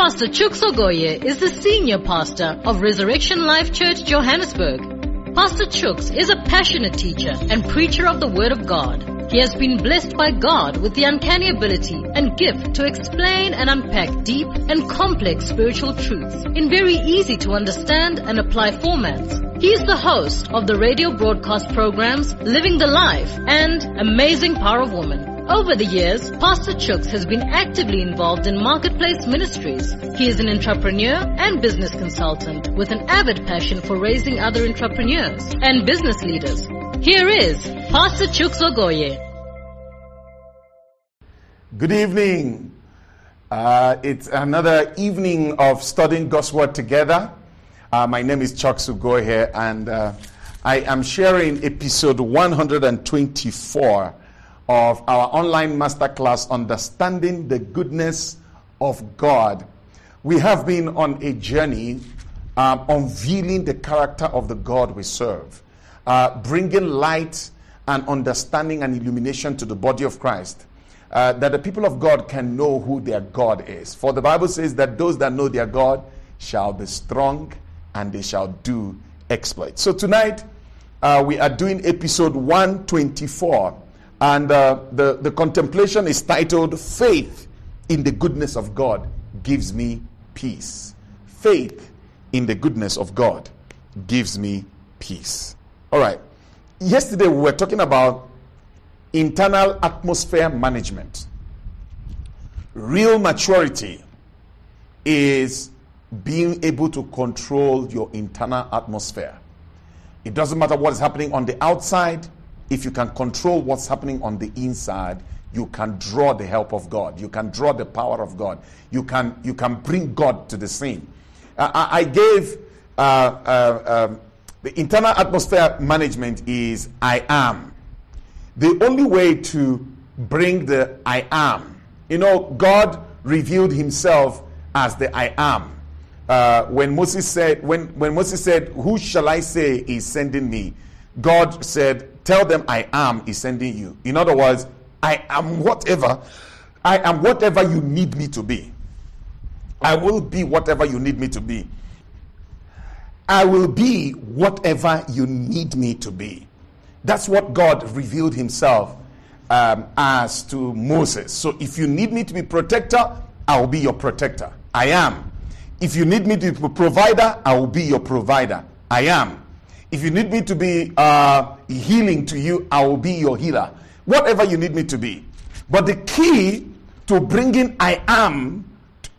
Pastor Chooks is the senior pastor of Resurrection Life Church Johannesburg. Pastor Chooks is a passionate teacher and preacher of the Word of God. He has been blessed by God with the uncanny ability and gift to explain and unpack deep and complex spiritual truths in very easy to understand and apply formats. He is the host of the radio broadcast programs Living the Life and Amazing Power of Woman. Over the years, Pastor Chooks has been actively involved in marketplace ministries. He is an entrepreneur and business consultant with an avid passion for raising other entrepreneurs and business leaders. Here is Pastor Chooks Ogoye. Good evening. Uh, it's another evening of studying God's Word together. Uh, my name is Chooks Ogoye, and uh, I am sharing episode 124 of our online masterclass, Understanding the Goodness of God. We have been on a journey um, unveiling the character of the God we serve, uh, bringing light and understanding and illumination to the body of Christ. Uh, that the people of God can know who their God is. For the Bible says that those that know their God shall be strong and they shall do exploits. So tonight, uh, we are doing episode 124 and uh, the, the contemplation is titled Faith in the Goodness of God Gives Me Peace. Faith in the goodness of God gives me peace. All right. Yesterday we were talking about internal atmosphere management. Real maturity is being able to control your internal atmosphere. It doesn't matter what is happening on the outside, if you can control what's happening on the inside, you can draw the help of God. You can draw the power of God. You can you can bring God to the scene. I, I gave uh, uh, um, the internal atmosphere management is I am. The only way to bring the I am, you know, God revealed Himself as the I am. Uh, when Moses said, when when Moses said, "Who shall I say is sending me?" God said, Tell them I am is sending you. In other words, I am whatever. I am whatever you need me to be. I will be whatever you need me to be. I will be whatever you need me to be. That's what God revealed Himself um, as to Moses. So if you need me to be protector, I will be your protector. I am. If you need me to be provider, I will be your provider. I am. If you need me to be uh, healing to you, I will be your healer. Whatever you need me to be. But the key to bringing I am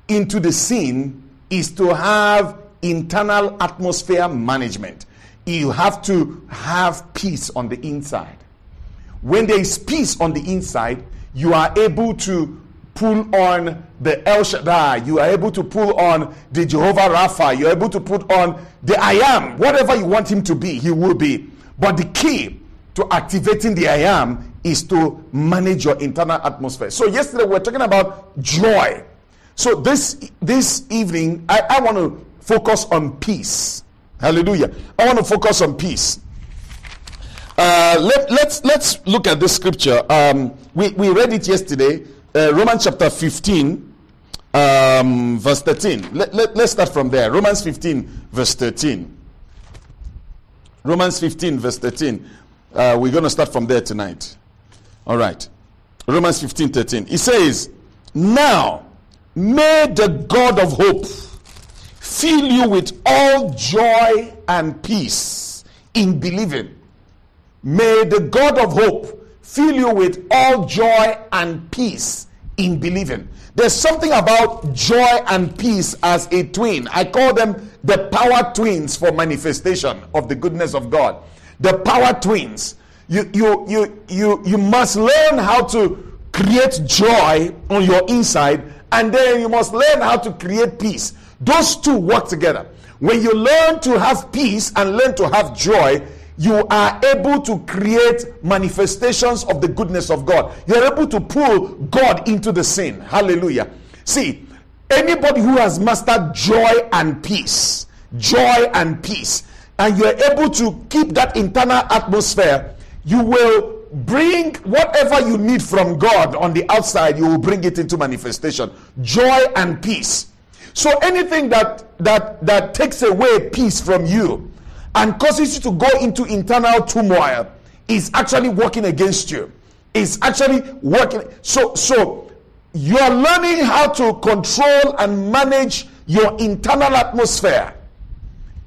into the scene is to have internal atmosphere management. You have to have peace on the inside. When there is peace on the inside, you are able to pull on the El Shaddai, you are able to pull on the Jehovah Rapha, you're able to put on the I am, whatever you want him to be, he will be. But the key to activating the I am is to manage your internal atmosphere. So yesterday we were talking about joy. So this this evening I, I want to focus on peace. Hallelujah. I want to focus on peace. Uh, let, let's let's look at this scripture. Um, we, we read it yesterday uh, Romans chapter 15, um, verse 13. Let, let, let's start from there. Romans 15, verse 13. Romans 15, verse 13. Uh, we're going to start from there tonight. All right. Romans 15, 13. It says, Now may the God of hope fill you with all joy and peace in believing. May the God of hope fill you with all joy and peace in believing. There's something about joy and peace as a twin. I call them the power twins for manifestation of the goodness of God. The power twins. You, you, you, you, you must learn how to create joy on your inside, and then you must learn how to create peace. Those two work together. When you learn to have peace and learn to have joy, you are able to create manifestations of the goodness of God. You're able to pull God into the scene. Hallelujah. See, anybody who has mastered joy and peace, joy and peace, and you're able to keep that internal atmosphere, you will bring whatever you need from God on the outside, you will bring it into manifestation. Joy and peace. So anything that that that takes away peace from you and causes you to go into internal turmoil is actually working against you. Is actually working. So so you are learning how to control and manage your internal atmosphere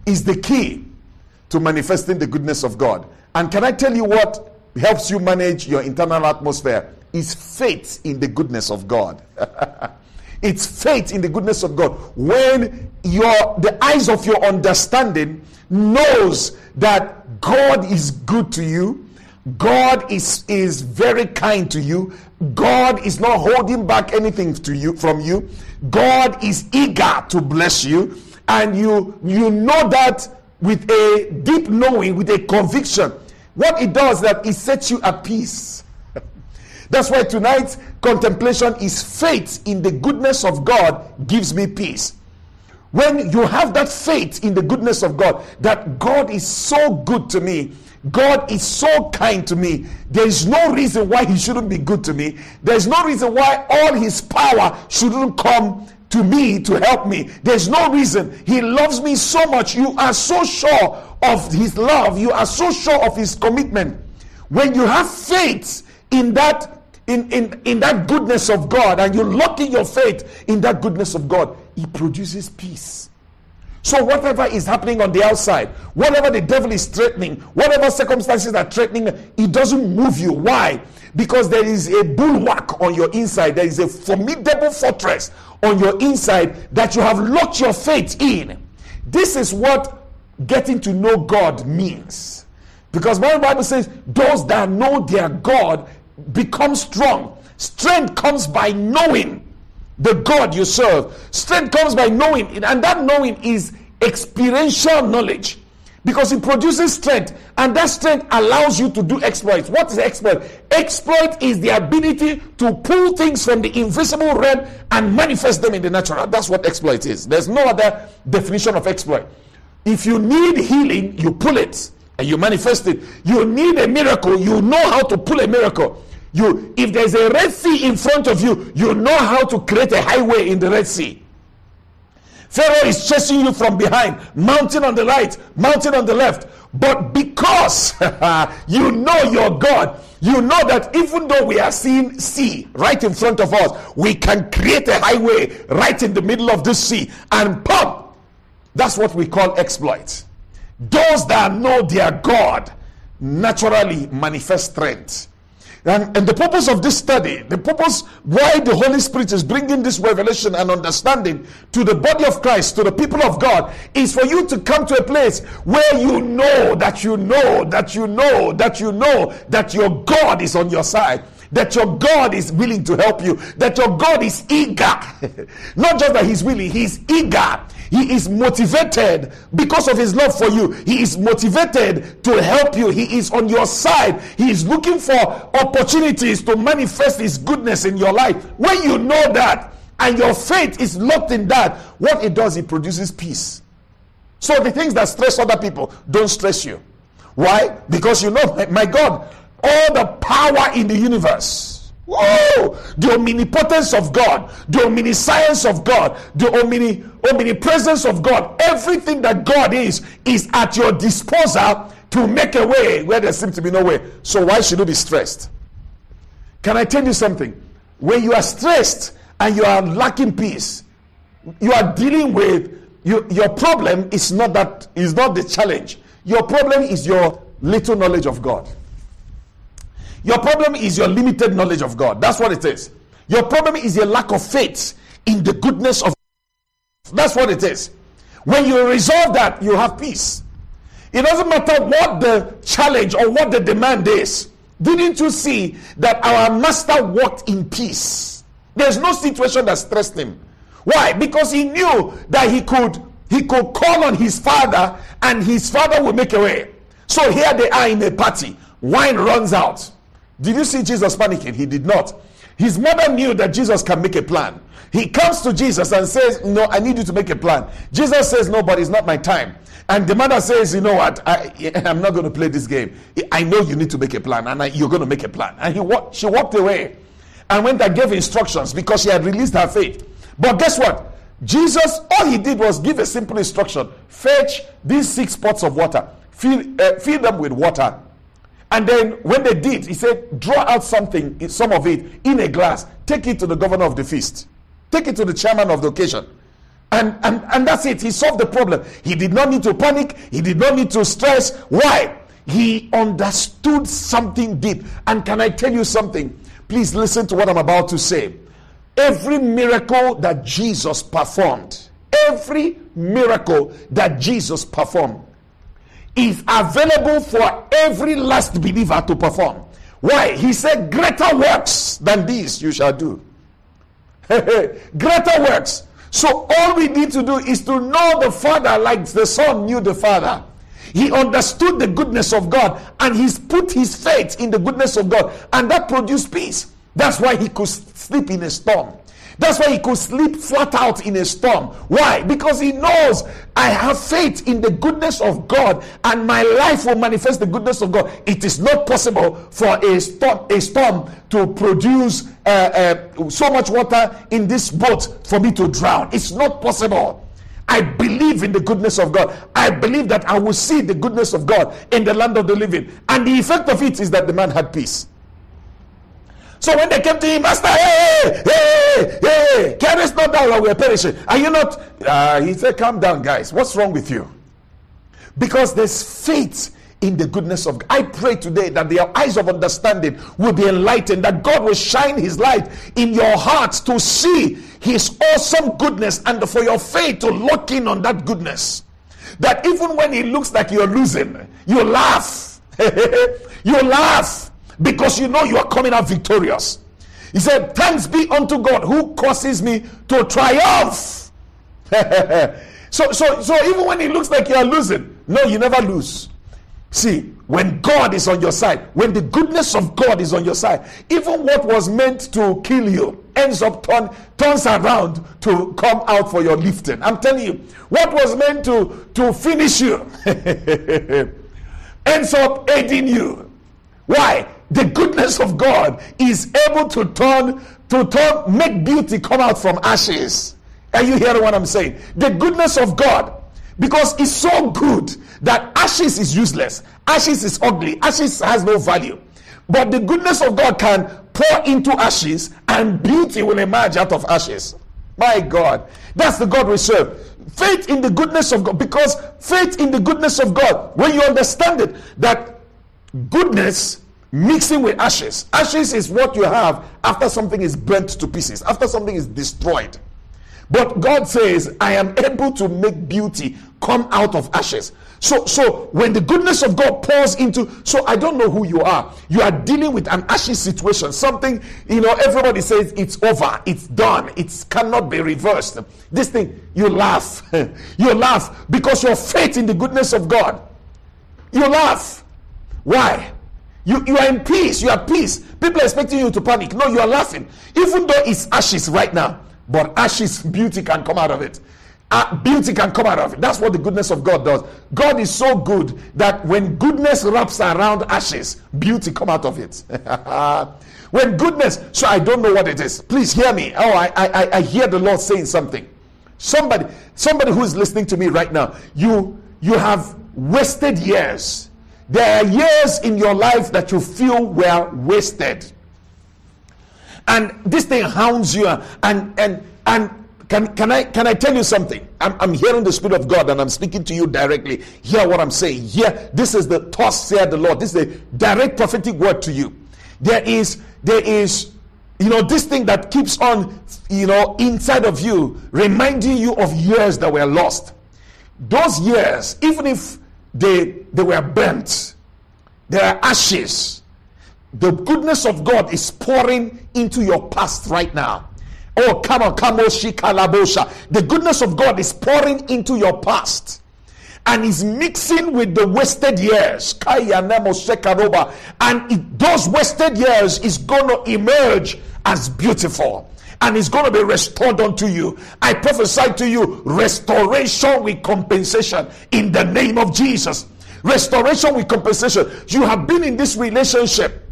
is the key to manifesting the goodness of God. And can I tell you what helps you manage your internal atmosphere? Is faith in the goodness of God. it's faith in the goodness of God. When your the eyes of your understanding knows that God is good to you, God is is very kind to you, God is not holding back anything to you from you. God is eager to bless you and you you know that with a deep knowing, with a conviction. What it does that it sets you at peace. That's why tonight's contemplation is faith in the goodness of God gives me peace. When you have that faith in the goodness of God, that God is so good to me, God is so kind to me, there is no reason why He shouldn't be good to me. There's no reason why all His power shouldn't come to me to help me. There's no reason. He loves me so much. You are so sure of His love, you are so sure of His commitment. When you have faith in that in, in, in that goodness of God and you lock in your faith in that goodness of God, it produces peace. So, whatever is happening on the outside, whatever the devil is threatening, whatever circumstances are threatening, it doesn't move you. Why? Because there is a bulwark on your inside, there is a formidable fortress on your inside that you have locked your faith in. This is what getting to know God means. Because my Bible says, those that know their God become strong. Strength comes by knowing the God you serve. Strength comes by knowing, and that knowing is experiential knowledge because it produces strength, and that strength allows you to do exploits. What is exploit? Exploit is the ability to pull things from the invisible realm and manifest them in the natural. That's what exploit is. There's no other definition of exploit. If you need healing, you pull it and you manifest it. You need a miracle, you know how to pull a miracle. You, if there's a Red Sea in front of you, you know how to create a highway in the Red Sea. Pharaoh is chasing you from behind, mountain on the right, mountain on the left. But because you know your God, you know that even though we are seeing sea right in front of us, we can create a highway right in the middle of this sea and pump. That's what we call exploits. Those that know their God naturally manifest strength. And, and the purpose of this study, the purpose why the Holy Spirit is bringing this revelation and understanding to the body of Christ, to the people of God, is for you to come to a place where you know that you know that you know that you know that your God is on your side that your God is willing to help you, that your God is eager. Not just that He's willing, He's eager. He is motivated because of his love for you. He is motivated to help you. He is on your side. He is looking for opportunities to manifest his goodness in your life. When you know that and your faith is locked in that, what it does, it produces peace. So the things that stress other people don't stress you. Why? Because you know, my God, all the power in the universe Whoa! The omnipotence of God, the omniscience of God, the omni, omnipresence of God, everything that God is, is at your disposal to make a way where there seems to be no way. So why should you be stressed? Can I tell you something? When you are stressed and you are lacking peace, you are dealing with you, your problem is not that is not the challenge. Your problem is your little knowledge of God. Your problem is your limited knowledge of God. That's what it is. Your problem is your lack of faith in the goodness of God. That's what it is. When you resolve that, you have peace. It doesn't matter what the challenge or what the demand is. Didn't you see that our master walked in peace? There's no situation that stressed him. Why? Because he knew that he could he could call on his father and his father will make a way. So here they are in a party. Wine runs out. Did you see Jesus panicking? He did not. His mother knew that Jesus can make a plan. He comes to Jesus and says, No, I need you to make a plan. Jesus says, No, but it's not my time. And the mother says, You know what? I, am not going to play this game. I know you need to make a plan, and I, you're going to make a plan. And he, she walked away and went and gave instructions because she had released her faith. But guess what? Jesus, all he did was give a simple instruction fetch these six pots of water, fill, uh, fill them with water. And then when they did, he said, draw out something, some of it in a glass, take it to the governor of the feast, take it to the chairman of the occasion. And, and, and that's it. He solved the problem. He did not need to panic. He did not need to stress. Why? He understood something deep. And can I tell you something? Please listen to what I'm about to say. Every miracle that Jesus performed, every miracle that Jesus performed is available for every last believer to perform. Why? He said, Greater works than these you shall do. Greater works. So all we need to do is to know the Father like the Son knew the Father. He understood the goodness of God and he's put his faith in the goodness of God, and that produced peace. That's why he could sleep in a storm. That's why he could sleep flat out in a storm. Why? Because he knows I have faith in the goodness of God and my life will manifest the goodness of God. It is not possible for a storm, a storm to produce uh, uh, so much water in this boat for me to drown. It's not possible. I believe in the goodness of God. I believe that I will see the goodness of God in the land of the living. And the effect of it is that the man had peace. So when they came to him, Master, hey, hey, hey, carest not down while we're perishing. Are you not? Uh, he said, Calm down, guys. What's wrong with you? Because there's faith in the goodness of God. I pray today that their eyes of understanding will be enlightened, that God will shine his light in your hearts to see his awesome goodness and for your faith to lock in on that goodness. That even when it looks like you're losing, you laugh. you laugh because you know you are coming out victorious. He said, Thanks be unto God who causes me to triumph. so, so, so even when it looks like you are losing, no, you never lose. See, when God is on your side, when the goodness of God is on your side, even what was meant to kill you ends up turn, turns around to come out for your lifting. I'm telling you, what was meant to, to finish you ends up aiding you. Why? The goodness of God is able to turn to turn make beauty come out from ashes. Are you hearing what I'm saying? The goodness of God because it's so good that ashes is useless. Ashes is ugly. Ashes has no value. But the goodness of God can pour into ashes and beauty will emerge out of ashes. My God. That's the God we serve. Faith in the goodness of God. Because faith in the goodness of God, when you understand it, that goodness mixing with ashes. Ashes is what you have after something is burnt to pieces, after something is destroyed. But God says, I am able to make beauty come out of ashes. So, so when the goodness of God pours into, so I don't know who you are. You are dealing with an ashy situation. Something, you know, everybody says it's over, it's done, it cannot be reversed. This thing, you laugh. you laugh because your faith in the goodness of God. You laugh. Why? You, you are in peace. You are peace. People are expecting you to panic. No, you are laughing. Even though it's ashes right now, but ashes, beauty can come out of it. Uh, beauty can come out of it. That's what the goodness of God does. God is so good that when goodness wraps around ashes, beauty come out of it. when goodness, so I don't know what it is. Please hear me. Oh, I, I, I hear the Lord saying something. Somebody, somebody who is listening to me right now, you, you have wasted years there are years in your life that you feel were wasted. And this thing hounds you and and and can, can I can I tell you something? I'm, I'm hearing the Spirit of God and I'm speaking to you directly. Hear what I'm saying. Here, this is the thus said the Lord. This is the direct prophetic word to you. There is there is you know this thing that keeps on you know inside of you reminding you of years that were lost those years even if they, they were burnt. There are ashes. The goodness of God is pouring into your past right now. Oh, come on, come on, shikalabosha. The goodness of God is pouring into your past and is mixing with the wasted years. And it, those wasted years is going to emerge as beautiful and it's going to be restored unto you. I prophesy to you restoration with compensation in the name of Jesus. Restoration with compensation. You have been in this relationship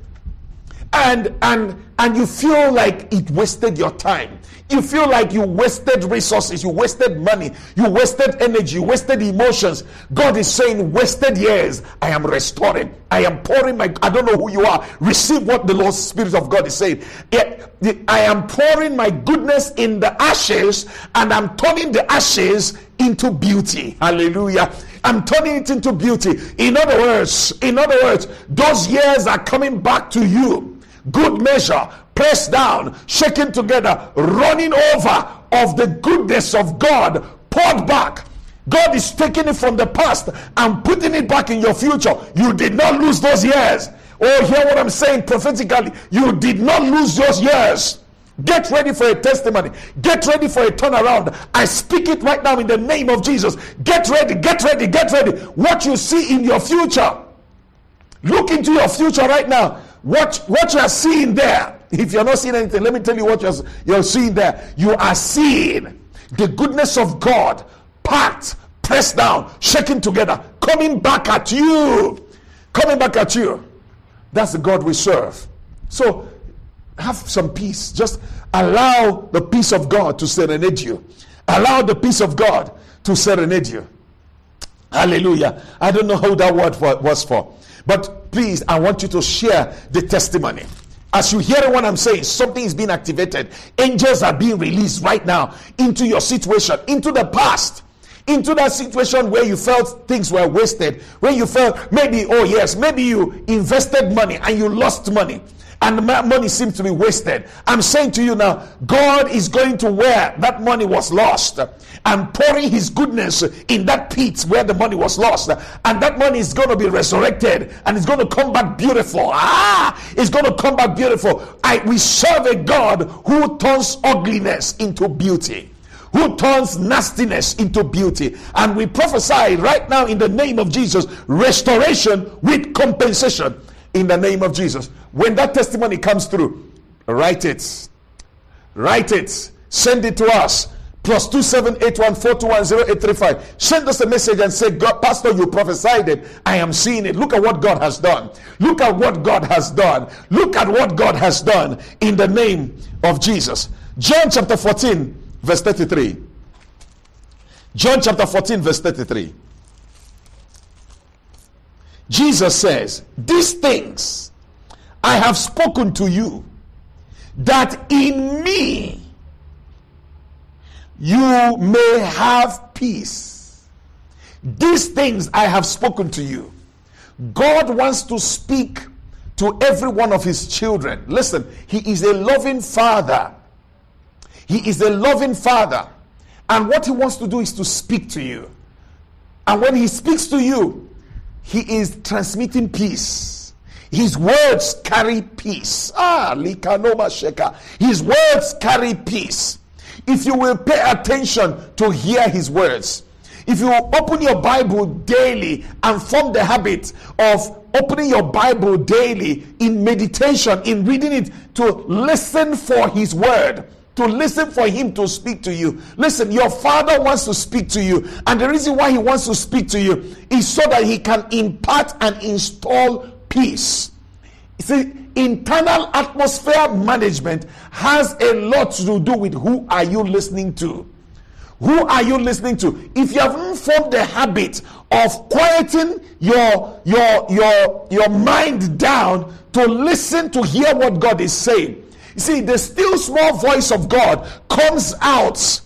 and and and you feel like it wasted your time you feel like you wasted resources, you wasted money, you wasted energy, you wasted emotions. God is saying, wasted years, I am restoring. I am pouring my, I don't know who you are. Receive what the Lord Spirit of God is saying. I am pouring my goodness in the ashes and I'm turning the ashes into beauty. Hallelujah. I'm turning it into beauty. In other words, in other words, those years are coming back to you. Good measure, pressed down, shaken together, running over of the goodness of God poured back. God is taking it from the past and putting it back in your future. You did not lose those years. Oh, hear what I'm saying prophetically. You did not lose those years. Get ready for a testimony. Get ready for a turnaround. I speak it right now in the name of Jesus. Get ready, get ready, get ready. What you see in your future. Look into your future right now. What, what you are seeing there if you're not seeing anything, let me tell you what you're, you're seeing there. You are seeing the goodness of God packed, pressed down, shaking together, coming back at you. Coming back at you. That's the God we serve. So have some peace. Just allow the peace of God to serenade you. Allow the peace of God to serenade you. Hallelujah. I don't know how that word was for. But please, I want you to share the testimony. As you hear what I'm saying, something is being activated. Angels are being released right now into your situation, into the past, into that situation where you felt things were wasted, where you felt maybe, oh yes, maybe you invested money and you lost money and money seems to be wasted. I'm saying to you now, God is going to where that money was lost and pouring his goodness in that pit where the money was lost. And that money is going to be resurrected and it's going to come back beautiful. Ah, it's going to come back beautiful. I, we serve a God who turns ugliness into beauty who turns nastiness into beauty. And we prophesy right now in the name of Jesus restoration with compensation in the name of Jesus. When that testimony comes through, write it. Write it. Send it to us. Plus two seven eight one four two one zero eight three five. Send us a message and say, God, Pastor, you prophesied it. I am seeing it. Look at what God has done. Look at what God has done. Look at what God has done in the name of Jesus. John chapter 14, verse 33. John chapter 14, verse 33. Jesus says, These things I have spoken to you, that in me you may have peace. These things I have spoken to you. God wants to speak to every one of his children. Listen, he is a loving father. He is a loving father. And what he wants to do is to speak to you. And when he speaks to you, he is transmitting peace. His words carry peace. Ah, likanoma sheka. His words carry peace. If you will pay attention to hear his words, if you open your Bible daily and form the habit of opening your Bible daily in meditation, in reading it, to listen for his word, to listen for him to speak to you. Listen, your father wants to speak to you, and the reason why he wants to speak to you is so that he can impart and install peace. You see, internal atmosphere management has a lot to do with who are you listening to. Who are you listening to? If you haven't formed the habit of quieting your your your your mind down to listen to hear what God is saying, you see, the still small voice of God comes out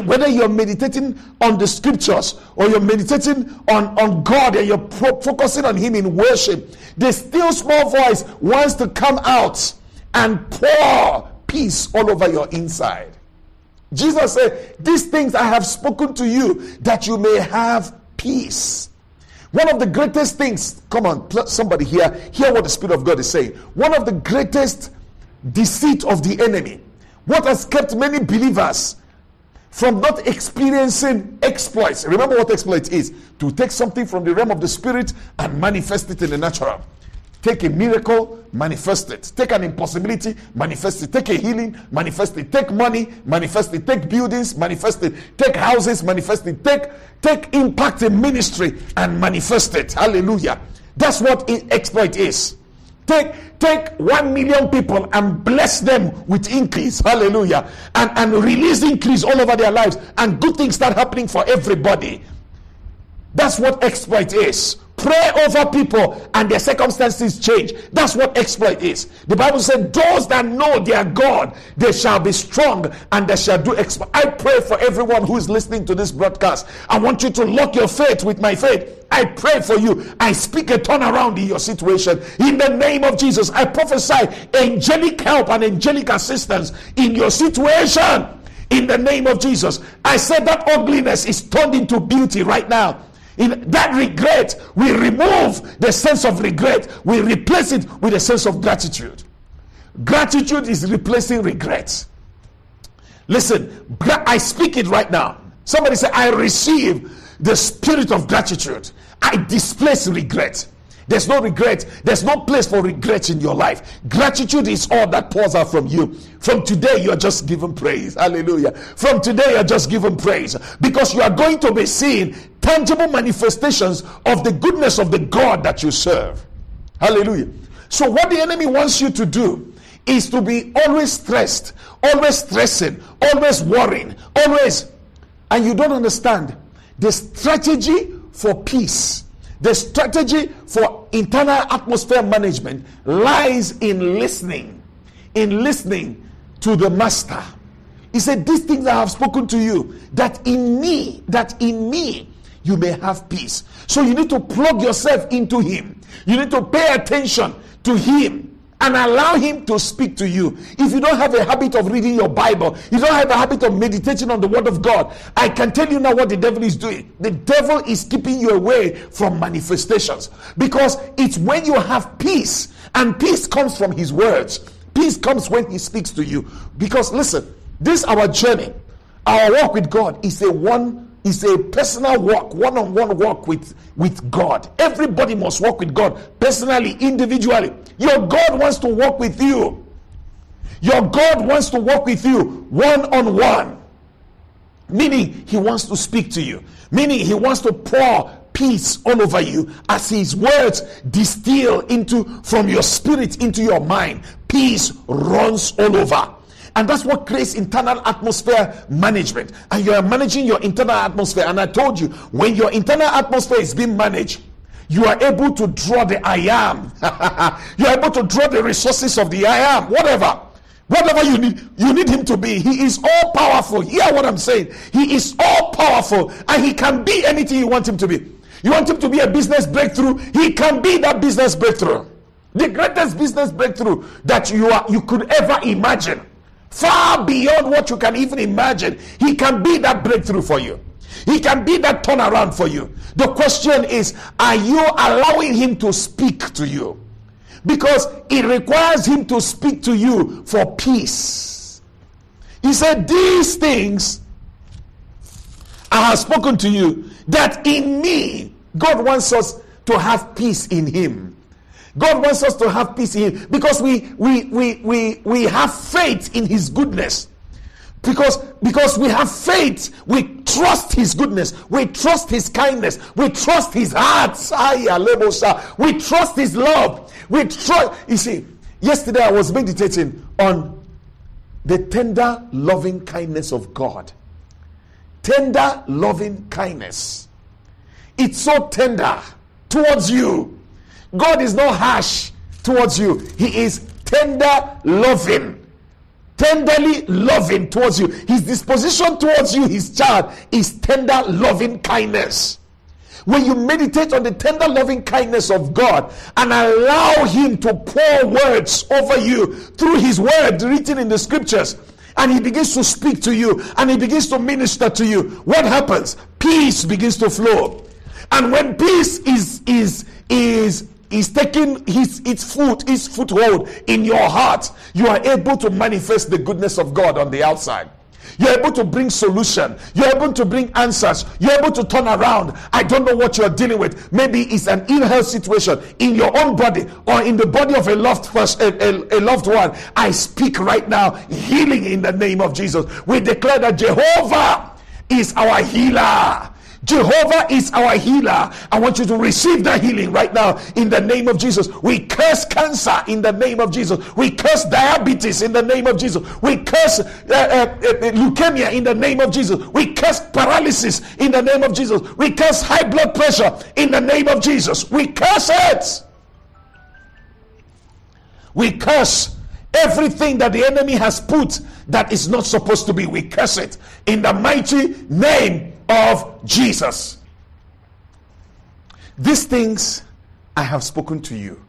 whether you're meditating on the scriptures or you're meditating on, on God and you're pro- focusing on Him in worship, the still small voice wants to come out and pour peace all over your inside. Jesus said, These things I have spoken to you that you may have peace. One of the greatest things, come on, somebody here, hear what the Spirit of God is saying. One of the greatest deceit of the enemy. What has kept many believers from not experiencing exploits. Remember what exploit is to take something from the realm of the spirit and manifest it in the natural. Take a miracle, manifest it. Take an impossibility, manifest it. Take a healing, manifest it. Take money, manifest it. Take buildings, manifest it. Take houses, manifest it. Take, take impact in ministry and manifest it. Hallelujah. That's what exploit is. Take, take one million people and bless them with increase. Hallelujah. And, and release increase all over their lives. And good things start happening for everybody. That's what exploit is. Pray over people and their circumstances change. That's what exploit is. The Bible said, Those that know their God, they shall be strong and they shall do exploit. I pray for everyone who is listening to this broadcast. I want you to lock your faith with my faith. I pray for you. I speak a turnaround in your situation. In the name of Jesus, I prophesy angelic help and angelic assistance in your situation. In the name of Jesus, I said that ugliness is turned into beauty right now in that regret, we remove the sense of regret, we replace it with a sense of gratitude. Gratitude is replacing regret. Listen, I speak it right now. Somebody say, I receive the spirit of gratitude. I displace regret. There's no regret. There's no place for regret in your life. Gratitude is all that pours out from you. From today, you're just given praise. Hallelujah. From today, you're just given praise because you are going to be seeing tangible manifestations of the goodness of the God that you serve. Hallelujah. So, what the enemy wants you to do is to be always stressed, always stressing, always worrying, always, and you don't understand the strategy for peace the strategy for internal atmosphere management lies in listening, in listening to the master. He said, These things I have spoken to you, that in me, that in me you may have peace. So you need to plug yourself into him. You need to pay attention to him and allow him to speak to you. If you don't have a habit of reading your Bible, you don't have a habit of meditating on the word of God, I can tell you now what the devil is doing. The devil is keeping you away from manifestations because it's when you have peace, and peace comes from his words. Peace comes when he speaks to you. Because listen, this our journey. Our walk with God is a one is a personal walk, one-on-one walk with, with God. Everybody must walk with God personally, individually. Your God wants to walk with you. Your God wants to walk with you one on one. Meaning, He wants to speak to you. Meaning, He wants to pour peace all over you as His words distill into from your spirit into your mind. Peace runs all over. And that's what creates internal atmosphere management. And you are managing your internal atmosphere. And I told you, when your internal atmosphere is being managed, you are able to draw the I am. you are able to draw the resources of the I am, whatever. Whatever you need, you need him to be. He is all powerful. Hear what I'm saying. He is all powerful and he can be anything you want him to be. You want him to be a business breakthrough, he can be that business breakthrough. The greatest business breakthrough that you are you could ever imagine. Far beyond what you can even imagine. He can be that breakthrough for you. He can be that turnaround for you. The question is, are you allowing him to speak to you? Because it requires him to speak to you for peace. He said, These things I have spoken to you, that in me, God wants us to have peace in him. God wants us to have peace in him because we we we we, we have faith in his goodness. Because because we have faith we trust his goodness. We trust his kindness. We trust his heart. We trust his love. We trust you see yesterday i was meditating on the tender loving kindness of god. Tender loving kindness. It's so tender towards you god is not harsh towards you he is tender loving tenderly loving towards you. His disposition towards you, his child, is tender loving kindness. When you meditate on the tender loving kindness of God and allow him to pour words over you through his word written in the scriptures, and he begins to speak to you and he begins to minister to you, what happens? Peace begins to flow. And when peace is is is is taking his its foot, its foothold in your heart, you are able to manifest the goodness of God on the outside. You're able to bring solution. You're able to bring answers. You're able to turn around. I don't know what you're dealing with. Maybe it's an ill health situation in your own body or in the body of a loved person, a, a, a loved one. I speak right now, healing in the name of Jesus. We declare that Jehovah is our healer. Jehovah is our healer. I want you to receive that healing right now in the name of Jesus. We curse cancer in the name of Jesus. We curse diabetes in the name of Jesus. We curse uh, uh, uh, leukemia in the name of Jesus. We curse paralysis in the name of Jesus. We curse high blood pressure in the name of Jesus. We curse it. We curse everything that the enemy has put that is not supposed to be. We curse it in the mighty name of Jesus. These things I have spoken to you,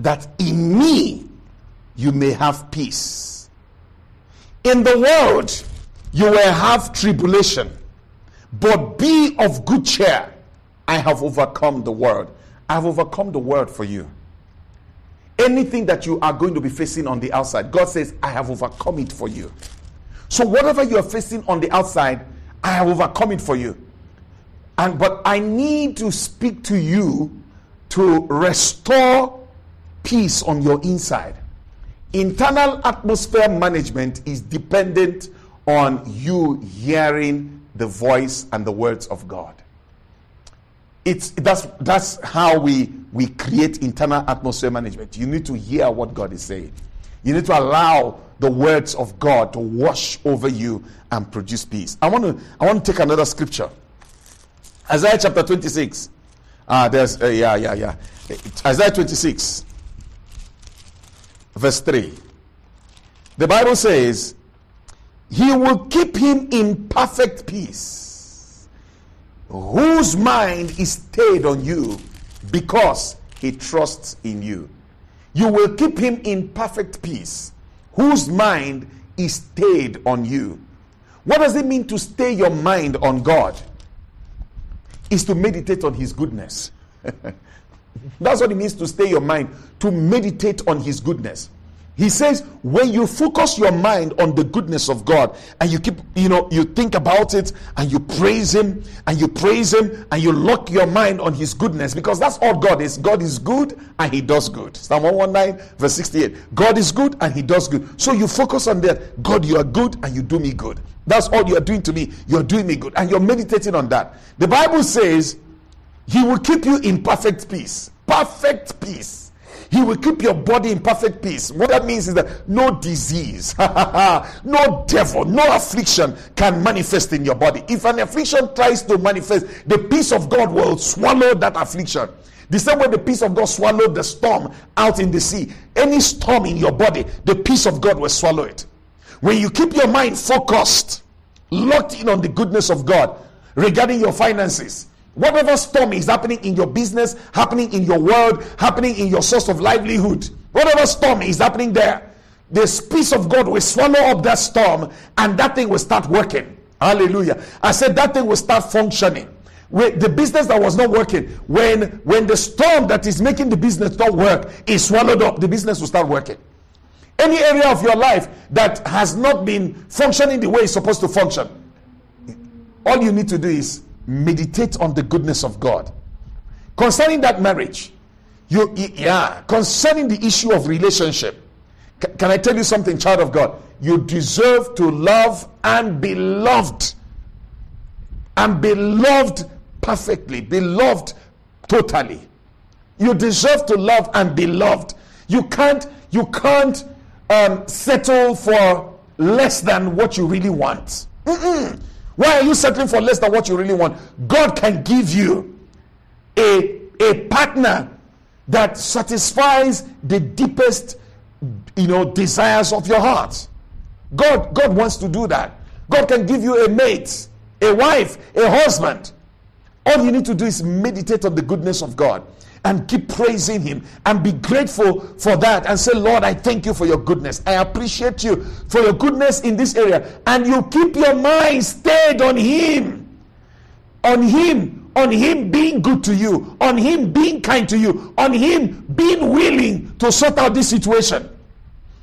that in me you may have peace. In the world you will have tribulation, but be of good cheer. I have overcome the world. I have overcome the world for you. Anything that you are going to be facing on the outside, God says, I have overcome it for you. So, whatever you are facing on the outside, I have overcome it for you. And but I need to speak to you to restore peace on your inside. Internal atmosphere management is dependent on you hearing the voice and the words of God. It's that's that's how we we create internal atmosphere management. You need to hear what God is saying. You need to allow the words of God to wash over you and produce peace. I want to I want to take another scripture. Isaiah chapter 26. Ah, there's uh, yeah, yeah, yeah. Isaiah 26 verse 3. The Bible says, "He will keep him in perfect peace, whose mind is stayed on you because he trusts in you." You will keep him in perfect peace whose mind is stayed on you. What does it mean to stay your mind on God? Is to meditate on his goodness. That's what it means to stay your mind, to meditate on his goodness. He says, when you focus your mind on the goodness of God and you keep, you know, you think about it and you praise Him and you praise Him and you lock your mind on His goodness because that's all God is. God is good and He does good. Psalm 119, verse 68. God is good and He does good. So you focus on that. God, you are good and you do me good. That's all you are doing to me. You're doing me good. And you're meditating on that. The Bible says, He will keep you in perfect peace. Perfect peace he will keep your body in perfect peace. What that means is that no disease, no devil, no affliction can manifest in your body. If an affliction tries to manifest, the peace of God will swallow that affliction. The same way the peace of God swallowed the storm out in the sea. Any storm in your body, the peace of God will swallow it. When you keep your mind focused, locked in on the goodness of God regarding your finances, Whatever storm is happening in your business, happening in your world, happening in your source of livelihood, whatever storm is happening there, the peace of God will swallow up that storm and that thing will start working. Hallelujah. I said that thing will start functioning. With the business that was not working, when when the storm that is making the business not work is swallowed up, the business will start working. Any area of your life that has not been functioning the way it's supposed to function, all you need to do is meditate on the goodness of God. Concerning that marriage, you yeah, concerning the issue of relationship, can I tell you something, child of God? You deserve to love and be loved. And be loved perfectly, be loved totally. You deserve to love and be loved. You can't, you can't um, settle for less than what you really want. Mm-mm. Why are you settling for less than what you really want? God can give you a, a partner that satisfies the deepest you know desires of your heart. God God wants to do that. God can give you a mate, a wife, a husband. All you need to do is meditate on the goodness of God and keep praising Him and be grateful for that and say, Lord, I thank you for your goodness. I appreciate you for your goodness in this area. And you keep your mind stayed on Him, on Him, on Him being good to you, on Him being kind to you, on Him being willing to sort out this situation.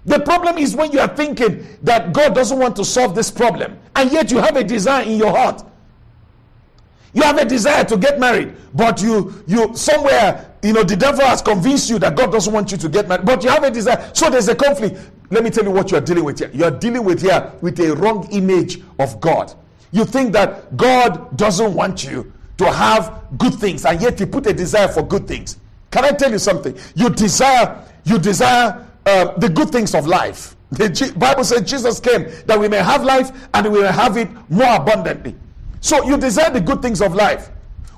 The problem is when you are thinking that God doesn't want to solve this problem, and yet you have a desire in your heart you have a desire to get married, but you you somewhere you know the devil has convinced you that God doesn't want you to get married, but you have a desire. So there's a conflict. Let me tell you what you are dealing with here. You are dealing with here with a wrong image of God. You think that God doesn't want you to have good things, and yet you put a desire for good things. Can I tell you something? You desire, you desire uh, the good things of life. The G- Bible says Jesus came that we may have life and we may have it more abundantly. So you desire the good things of life.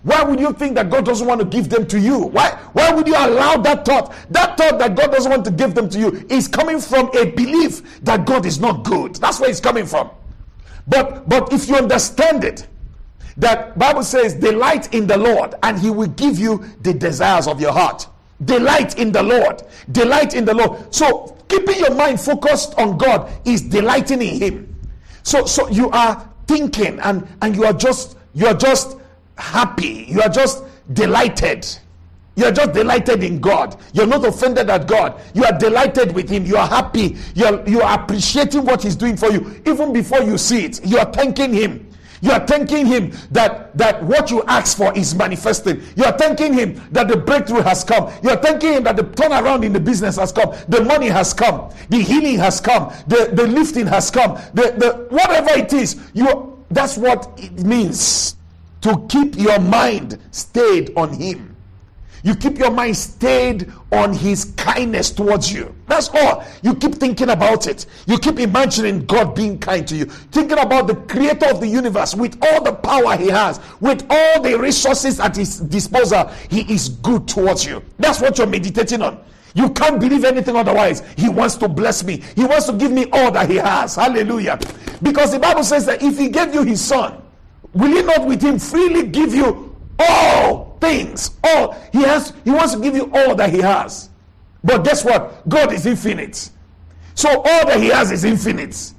Why would you think that God doesn't want to give them to you? Why, why would you allow that thought? That thought that God doesn't want to give them to you is coming from a belief that God is not good. That's where it's coming from. But but if you understand it, that Bible says, delight in the Lord, and He will give you the desires of your heart. Delight in the Lord. Delight in the Lord. So keeping your mind focused on God is delighting in Him. So so you are thinking and and you are just you are just happy. You are just delighted. You are just delighted in God. You're not offended at God. You are delighted with Him. You are happy. You are, you are appreciating what He's doing for you. Even before you see it, you are thanking Him. You are thanking Him that, that what you ask for is manifesting. You are thanking Him that the breakthrough has come. You are thanking Him that the turnaround in the business has come. The money has come. The healing has come. The, the lifting has come. The, the, whatever it is, you, that's what it means to keep your mind stayed on Him. You keep your mind stayed on His kindness towards you. That's all. You keep thinking about it. You keep imagining God being kind to you. Thinking about the creator of the universe with all the power He has, with all the resources at His disposal. He is good towards you. That's what you're meditating on. You can't believe anything otherwise. He wants to bless me. He wants to give me all that He has. Hallelujah. Because the Bible says that if He gave you His Son, will He not with Him freely give you all things. All he has, he wants to give you all that he has. But guess what? God is infinite. So all that he has is infinite.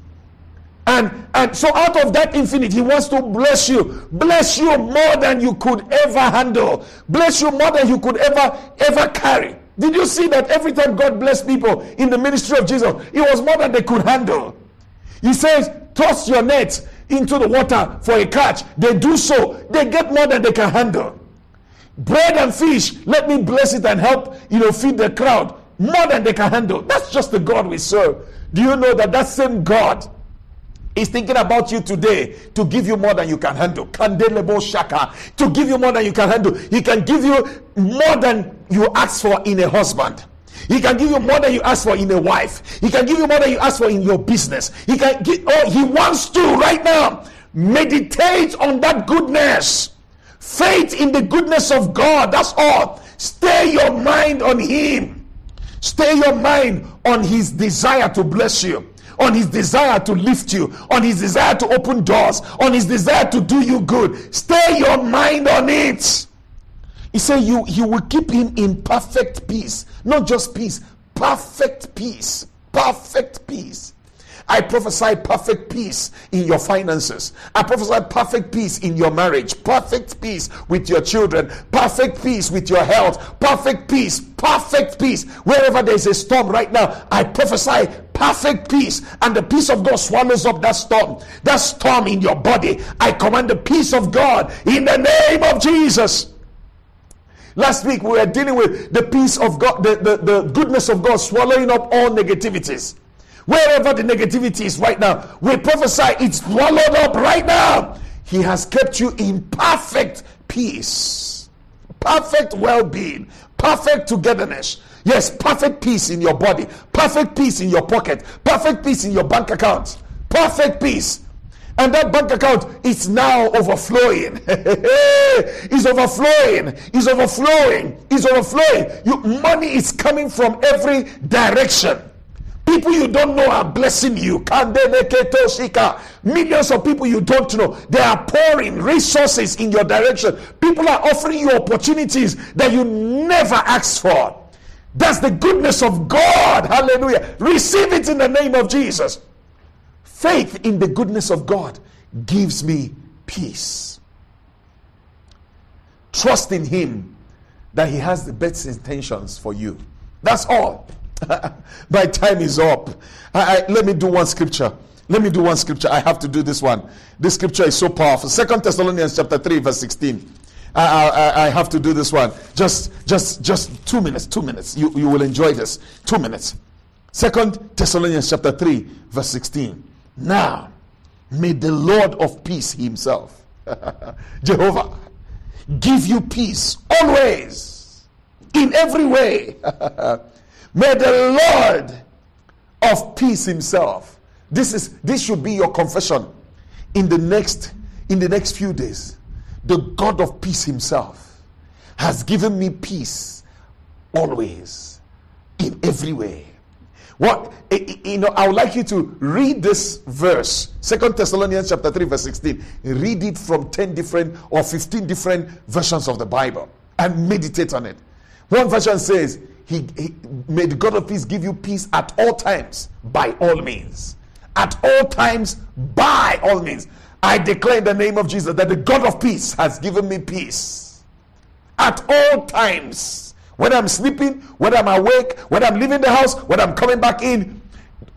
And and so out of that infinite, he wants to bless you. Bless you more than you could ever handle. Bless you more than you could ever ever carry. Did you see that every time God blessed people in the ministry of Jesus, it was more than they could handle? He says, toss your net into the water for a catch. They do so. They get more than they can handle. Bread and fish let me bless it and help you know feed the crowd. More than they can handle. That's just the god we serve. Do you know that that same god is thinking about you today to give you more than you can handle? Kandelebo shaka. To give you more than you can handle. He can give you more than you ask for in a husband he can give you more than you ask for in a wife he can give you more than you ask for in your business he can give oh he wants to right now meditate on that goodness Faith in the goodness of God. That's all. Stay your mind on Him. Stay your mind on His desire to bless you, on His desire to lift you, on His desire to open doors, on His desire to do you good. Stay your mind on it. He said, you, you will keep him in perfect peace. Not just peace, perfect peace. Perfect peace. I prophesy perfect peace in your finances. I prophesy perfect peace in your marriage, perfect peace with your children, perfect peace with your health, perfect peace, perfect peace. Wherever there's a storm right now, I prophesy perfect peace, and the peace of God swallows up that storm. That storm in your body, I command the peace of God in the name of Jesus. Last week we were dealing with the peace of God, the, the, the goodness of God swallowing up all negativities. Wherever the negativity is right now, we prophesy it's swallowed up right now. He has kept you in perfect peace, perfect well being, perfect togetherness. Yes, perfect peace in your body, perfect peace in your pocket, perfect peace in your bank account, perfect peace. And that bank account is now overflowing. it's overflowing. It's overflowing. It's overflowing. You, money is coming from every direction. People you don't know are blessing you. Millions of people you don't know. They are pouring resources in your direction. People are offering you opportunities that you never asked for. That's the goodness of God. Hallelujah. Receive it in the name of Jesus. Faith in the goodness of God gives me peace. Trust in Him that He has the best intentions for you. That's all. My time is up. I, I, let me do one scripture. Let me do one scripture. I have to do this one. This scripture is so powerful. Second Thessalonians chapter 3, verse 16. I, I, I, have to do this one. Just, just, just two minutes. Two minutes. You, you will enjoy this. Two minutes. Second Thessalonians chapter 3, verse 16. Now, May the Lord of peace himself, Jehovah, give you peace always, in every way. May the Lord of peace himself. This is this should be your confession in the next in the next few days. The God of peace himself has given me peace always in every way. What you know, I would like you to read this verse, Second Thessalonians chapter 3, verse 16. Read it from 10 different or 15 different versions of the Bible and meditate on it. One version says, he, he may the God of peace give you peace at all times, by all means. At all times, by all means. I declare in the name of Jesus that the God of peace has given me peace. At all times when I'm sleeping, whether I'm awake, whether I'm leaving the house, whether I'm coming back in,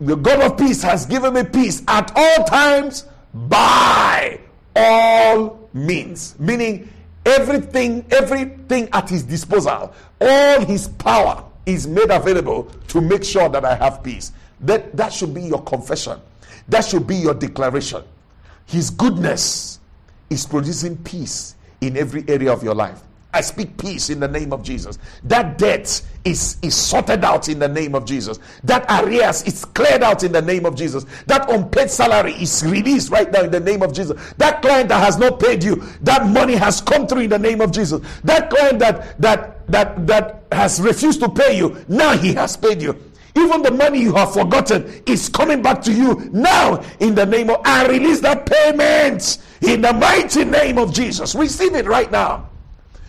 the God of peace has given me peace at all times by all means. Meaning everything, everything at his disposal, all his power is made available to make sure that I have peace. That, that should be your confession. That should be your declaration. His goodness is producing peace in every area of your life. I speak peace in the name of Jesus. That debt is, is sorted out in the name of Jesus. That arrears is cleared out in the name of Jesus. That unpaid salary is released right now in the name of Jesus. That client that has not paid you, that money has come through in the name of Jesus. That client that that that that has refused to pay you, now he has paid you. Even the money you have forgotten is coming back to you now in the name of I release that payment in the mighty name of Jesus. Receive it right now.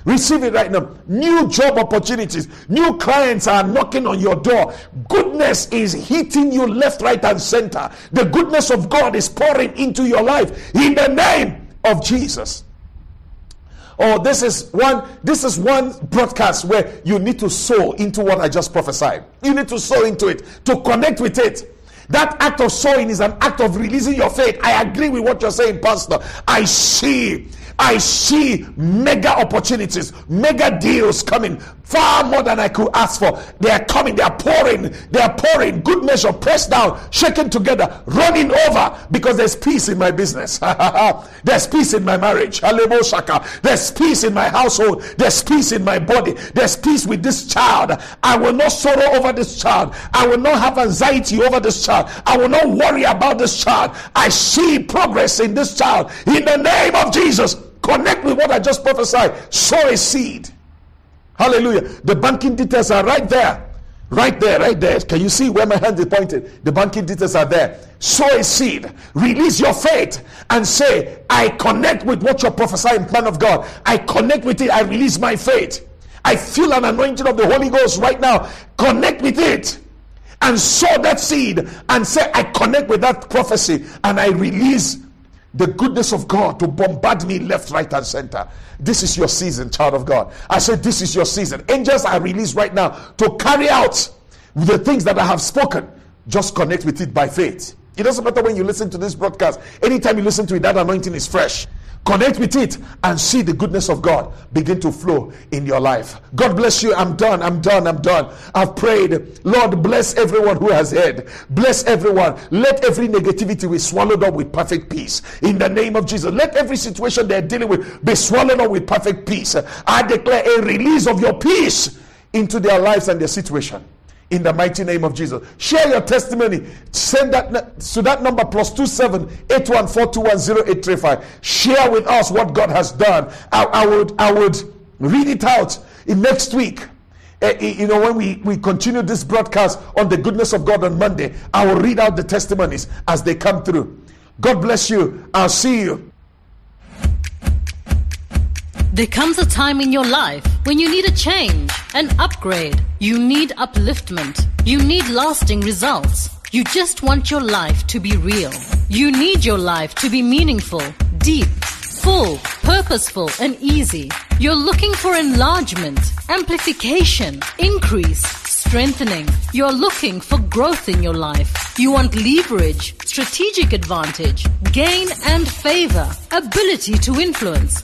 Receive it right now. New job opportunities, new clients are knocking on your door. Goodness is hitting you left, right, and center. The goodness of God is pouring into your life in the name of Jesus. Oh, this is one this is one broadcast where you need to sow into what I just prophesied. You need to sow into it, to connect with it. That act of sowing is an act of releasing your faith. I agree with what you're saying, Pastor. I see I see mega opportunities, mega deals coming far more than I could ask for. They are coming, they are pouring, they are pouring. Good measure, pressed down, shaken together, running over because there's peace in my business. there's peace in my marriage. There's peace in my household. There's peace in my body. There's peace with this child. I will not sorrow over this child. I will not have anxiety over this child. I will not worry about this child. I see progress in this child in the name of Jesus. Connect with what I just prophesied. Sow a seed. Hallelujah. The banking details are right there. Right there, right there. Can you see where my hand is pointed? The banking details are there. Sow a seed. Release your faith and say, I connect with what you're prophesying, plan of God. I connect with it. I release my faith. I feel an anointing of the Holy Ghost right now. Connect with it and sow that seed and say, I connect with that prophecy and I release the goodness of God to bombard me left, right, and center. This is your season, child of God. I said, This is your season. Angels are released right now to carry out the things that I have spoken. Just connect with it by faith. It doesn't matter when you listen to this broadcast, anytime you listen to it, that anointing is fresh. Connect with it and see the goodness of God begin to flow in your life. God bless you. I'm done. I'm done. I'm done. I've prayed. Lord, bless everyone who has heard. Bless everyone. Let every negativity be swallowed up with perfect peace. In the name of Jesus. Let every situation they're dealing with be swallowed up with perfect peace. I declare a release of your peace into their lives and their situation in the mighty name of Jesus. Share your testimony. Send that to that number plus two seven eight one four two one zero eight three five. Share with us what God has done. I, I would I would read it out in next week. Uh, you know, when we, we continue this broadcast on the goodness of God on Monday, I will read out the testimonies as they come through. God bless you. I'll see you. There comes a time in your life when you need a change, an upgrade. You need upliftment. You need lasting results. You just want your life to be real. You need your life to be meaningful, deep, full, purposeful, and easy. You're looking for enlargement, amplification, increase, strengthening. You're looking for growth in your life. You want leverage, strategic advantage, gain and favor, ability to influence,